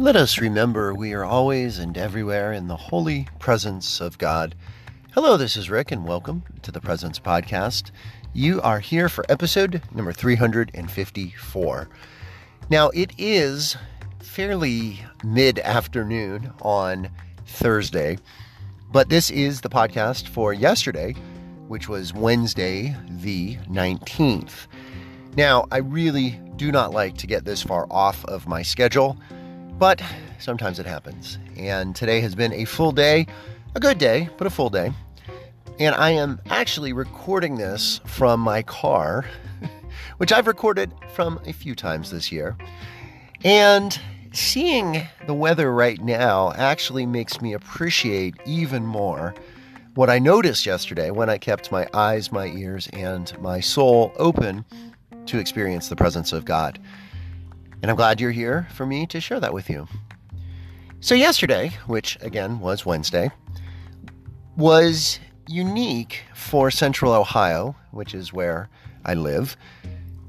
Let us remember we are always and everywhere in the holy presence of God. Hello, this is Rick, and welcome to the Presence Podcast. You are here for episode number 354. Now, it is fairly mid afternoon on Thursday, but this is the podcast for yesterday, which was Wednesday, the 19th. Now, I really do not like to get this far off of my schedule. But sometimes it happens. And today has been a full day, a good day, but a full day. And I am actually recording this from my car, which I've recorded from a few times this year. And seeing the weather right now actually makes me appreciate even more what I noticed yesterday when I kept my eyes, my ears, and my soul open to experience the presence of God. And I'm glad you're here for me to share that with you. So, yesterday, which again was Wednesday, was unique for Central Ohio, which is where I live,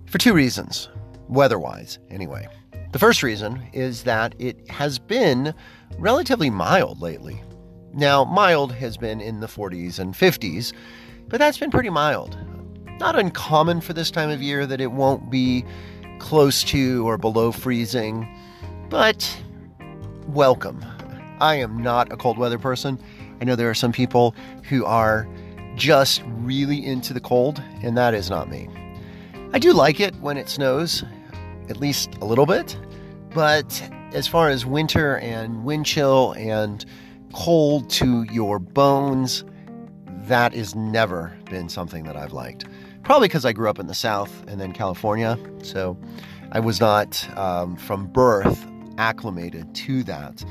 for two reasons, weather wise, anyway. The first reason is that it has been relatively mild lately. Now, mild has been in the 40s and 50s, but that's been pretty mild. Not uncommon for this time of year that it won't be close to or below freezing, but welcome. I am not a cold weather person. I know there are some people who are just really into the cold, and that is not me. I do like it when it snows, at least a little bit, but as far as winter and wind chill and cold to your bones, that has never been something that I've liked probably because I grew up in the South and then California. So I was not, um, from birth, acclimated to that.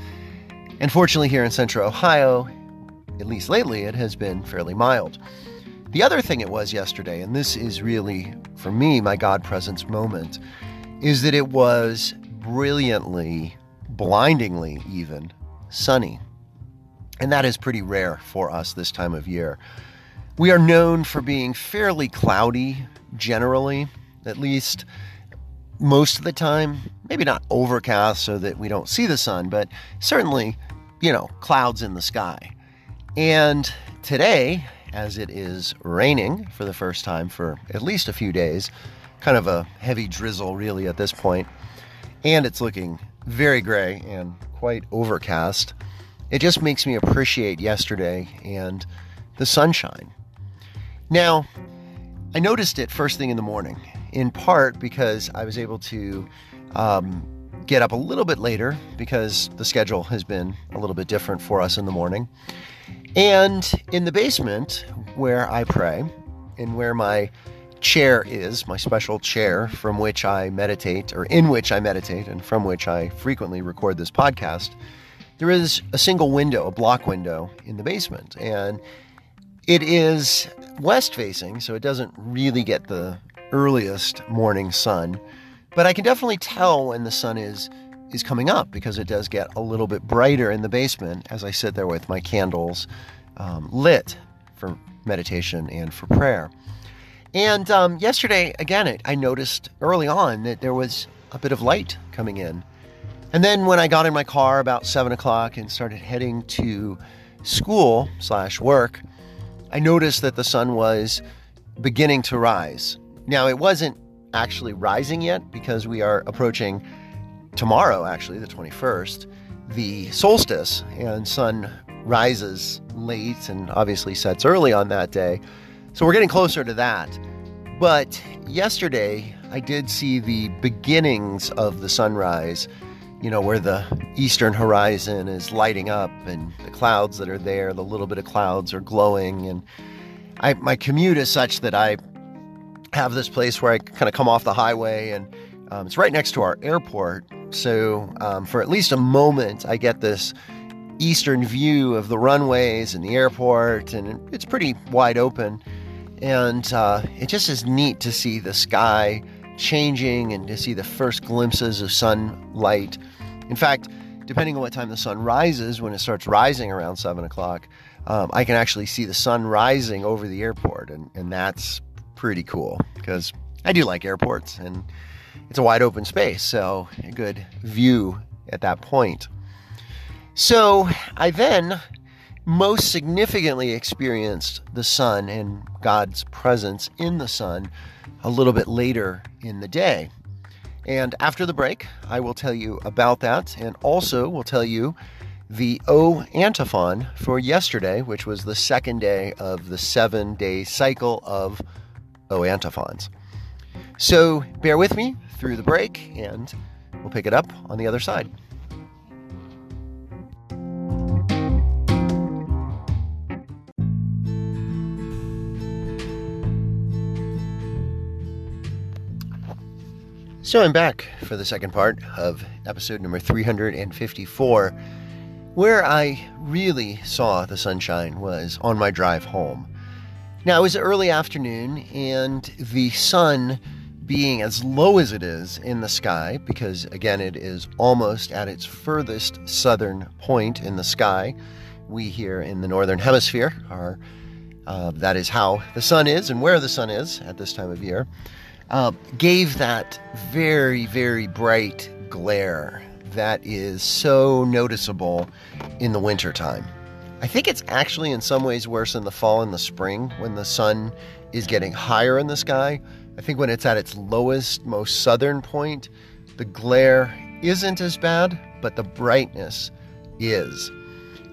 And fortunately, here in Central Ohio, at least lately, it has been fairly mild. The other thing it was yesterday, and this is really, for me, my God presence moment, is that it was brilliantly, blindingly even, sunny. And that is pretty rare for us this time of year. We are known for being fairly cloudy generally, at least most of the time. Maybe not overcast so that we don't see the sun, but certainly, you know, clouds in the sky. And today, as it is raining for the first time for at least a few days, kind of a heavy drizzle really at this point, and it's looking very gray and quite overcast. It just makes me appreciate yesterday and the sunshine. Now, I noticed it first thing in the morning, in part because I was able to um, get up a little bit later because the schedule has been a little bit different for us in the morning. And in the basement where I pray and where my chair is, my special chair from which I meditate, or in which I meditate, and from which I frequently record this podcast, there is a single window, a block window in the basement. And it is west facing, so it doesn't really get the earliest morning sun, but I can definitely tell when the sun is is coming up because it does get a little bit brighter in the basement as I sit there with my candles um, lit for meditation and for prayer. And um, yesterday, again, it, I noticed early on that there was a bit of light coming in. And then when I got in my car about seven o'clock and started heading to school slash work, I noticed that the sun was beginning to rise. Now, it wasn't actually rising yet because we are approaching tomorrow, actually, the 21st, the solstice, and sun rises late and obviously sets early on that day. So we're getting closer to that. But yesterday, I did see the beginnings of the sunrise you know, where the eastern horizon is lighting up and the clouds that are there, the little bit of clouds are glowing. And I, my commute is such that I have this place where I kind of come off the highway and um, it's right next to our airport. So um, for at least a moment, I get this eastern view of the runways and the airport, and it's pretty wide open. And uh, it just is neat to see the sky changing and to see the first glimpses of sunlight. In fact, depending on what time the sun rises, when it starts rising around seven o'clock, um, I can actually see the sun rising over the airport, and, and that's pretty cool because I do like airports and it's a wide open space, so a good view at that point. So I then most significantly experienced the sun and God's presence in the sun a little bit later in the day. And after the break, I will tell you about that and also will tell you the O antiphon for yesterday, which was the second day of the seven day cycle of O antiphons. So bear with me through the break and we'll pick it up on the other side. So I'm back for the second part of episode number 354. Where I really saw the sunshine was on my drive home. Now, it was early afternoon, and the sun being as low as it is in the sky, because again, it is almost at its furthest southern point in the sky. We here in the northern hemisphere are, uh, that is how the sun is and where the sun is at this time of year uh, gave that very, very bright glare that is so noticeable in the wintertime. I think it's actually in some ways worse in the fall and the spring when the sun is getting higher in the sky. I think when it's at its lowest, most southern point, the glare isn't as bad, but the brightness is.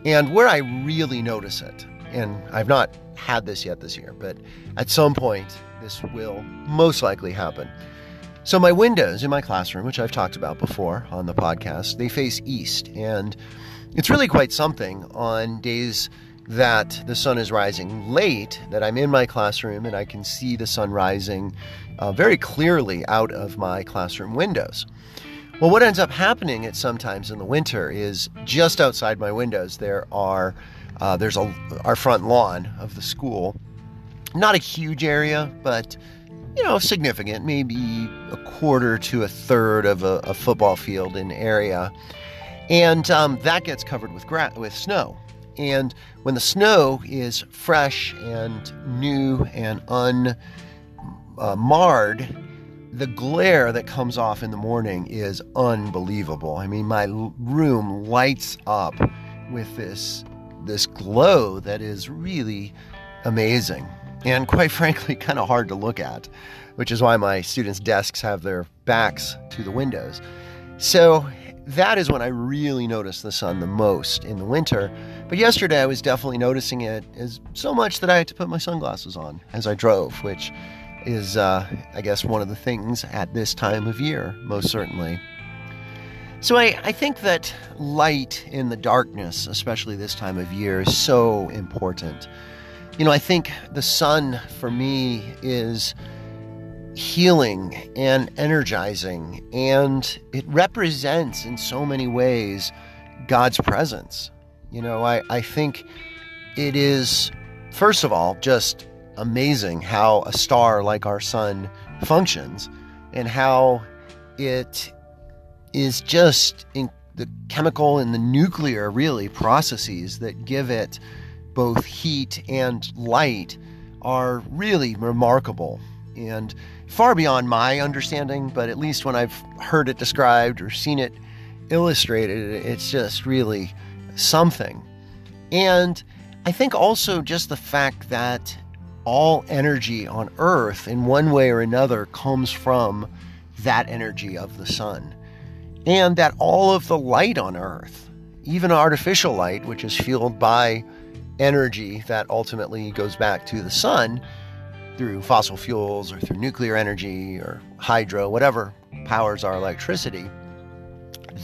And where I really notice it, and I've not had this yet this year, but at some point this will most likely happen. So, my windows in my classroom, which I've talked about before on the podcast, they face east. And it's really quite something on days that the sun is rising late that I'm in my classroom and I can see the sun rising uh, very clearly out of my classroom windows. Well, what ends up happening at sometimes in the winter is just outside my windows there are uh, there's a our front lawn of the school not a huge area, but you know, significant, maybe a quarter to a third of a, a football field in area, and um, that gets covered with gra- with snow. And when the snow is fresh and new and unmarred, uh, the glare that comes off in the morning is unbelievable. I mean, my room lights up with this this glow that is really amazing and quite frankly, kind of hard to look at, which is why my students' desks have their backs to the windows. So that is when I really notice the sun the most in the winter. But yesterday I was definitely noticing it as so much that I had to put my sunglasses on as I drove, which is, uh, I guess, one of the things at this time of year, most certainly. So I, I think that light in the darkness, especially this time of year, is so important. You know, I think the sun for me is healing and energizing, and it represents in so many ways God's presence. You know, I, I think it is, first of all, just amazing how a star like our sun functions and how it is just in the chemical and the nuclear, really, processes that give it both heat and light are really remarkable and far beyond my understanding, but at least when I've heard it described or seen it illustrated, it's just really something. And I think also just the fact that all energy on Earth, in one way or another, comes from that energy of the sun. And that all of the light on Earth, even artificial light, which is fueled by energy that ultimately goes back to the sun through fossil fuels or through nuclear energy or hydro, whatever powers our electricity,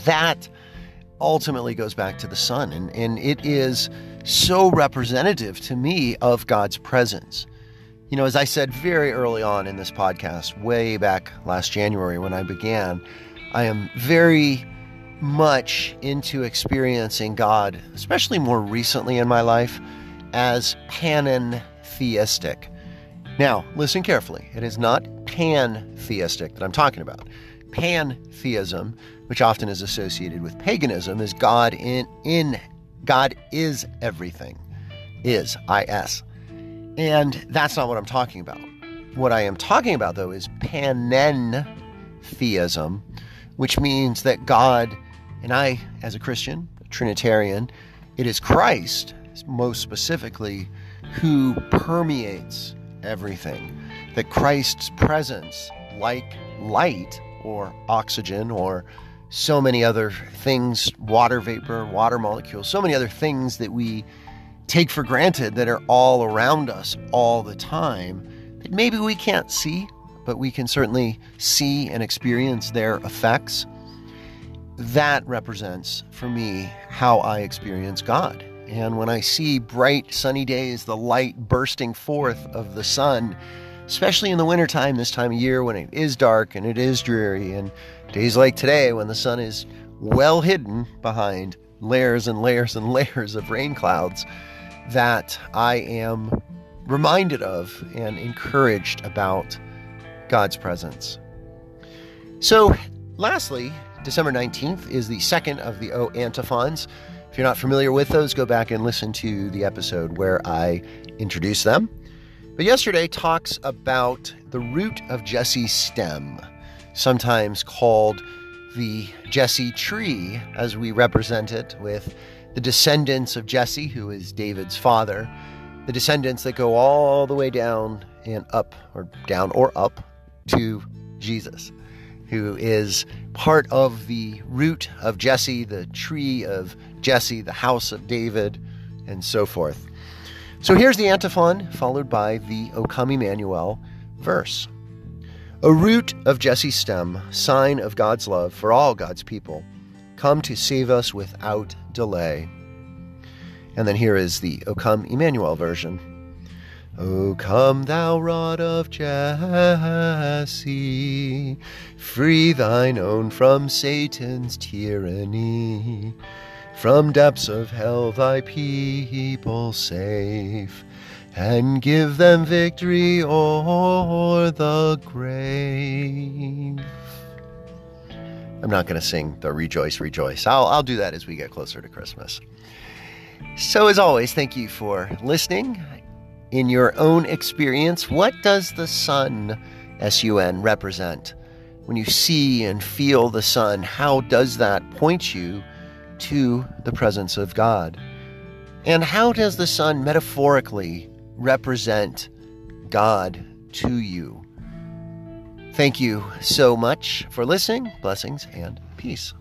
that ultimately goes back to the sun. And, and it is so representative to me of God's presence. You know, as I said very early on in this podcast, way back last January when I began, I am very much into experiencing God, especially more recently in my life, as panentheistic. Now, listen carefully. It is not pantheistic that I'm talking about. Pantheism, which often is associated with paganism, is God in in God is everything. Is is. And that's not what I'm talking about. What I am talking about though is panentheism, which means that God And I, as a Christian, a Trinitarian, it is Christ, most specifically, who permeates everything. That Christ's presence, like light or oxygen or so many other things, water vapor, water molecules, so many other things that we take for granted that are all around us all the time that maybe we can't see, but we can certainly see and experience their effects. That represents for me how I experience God. And when I see bright sunny days, the light bursting forth of the sun, especially in the wintertime, this time of year when it is dark and it is dreary, and days like today when the sun is well hidden behind layers and layers and layers of rain clouds, that I am reminded of and encouraged about God's presence. So, lastly, December 19th is the second of the O antiphons. If you're not familiar with those, go back and listen to the episode where I introduce them. But yesterday talks about the root of Jesse's stem, sometimes called the Jesse tree, as we represent it with the descendants of Jesse, who is David's father, the descendants that go all the way down and up, or down or up to Jesus, who is part of the root of Jesse, the tree of Jesse, the house of David, and so forth. So here's the antiphon, followed by the O come Emmanuel verse. A root of Jesse's stem, sign of God's love for all God's people, come to save us without delay. And then here is the O come Emmanuel version. O come, thou rod of Jesse, free thine own from Satan's tyranny. From depths of hell thy people save, and give them victory o'er the grave. I'm not going to sing the Rejoice, Rejoice. I'll, I'll do that as we get closer to Christmas. So, as always, thank you for listening. In your own experience, what does the sun, S U N, represent? When you see and feel the sun, how does that point you to the presence of God? And how does the sun metaphorically represent God to you? Thank you so much for listening. Blessings and peace.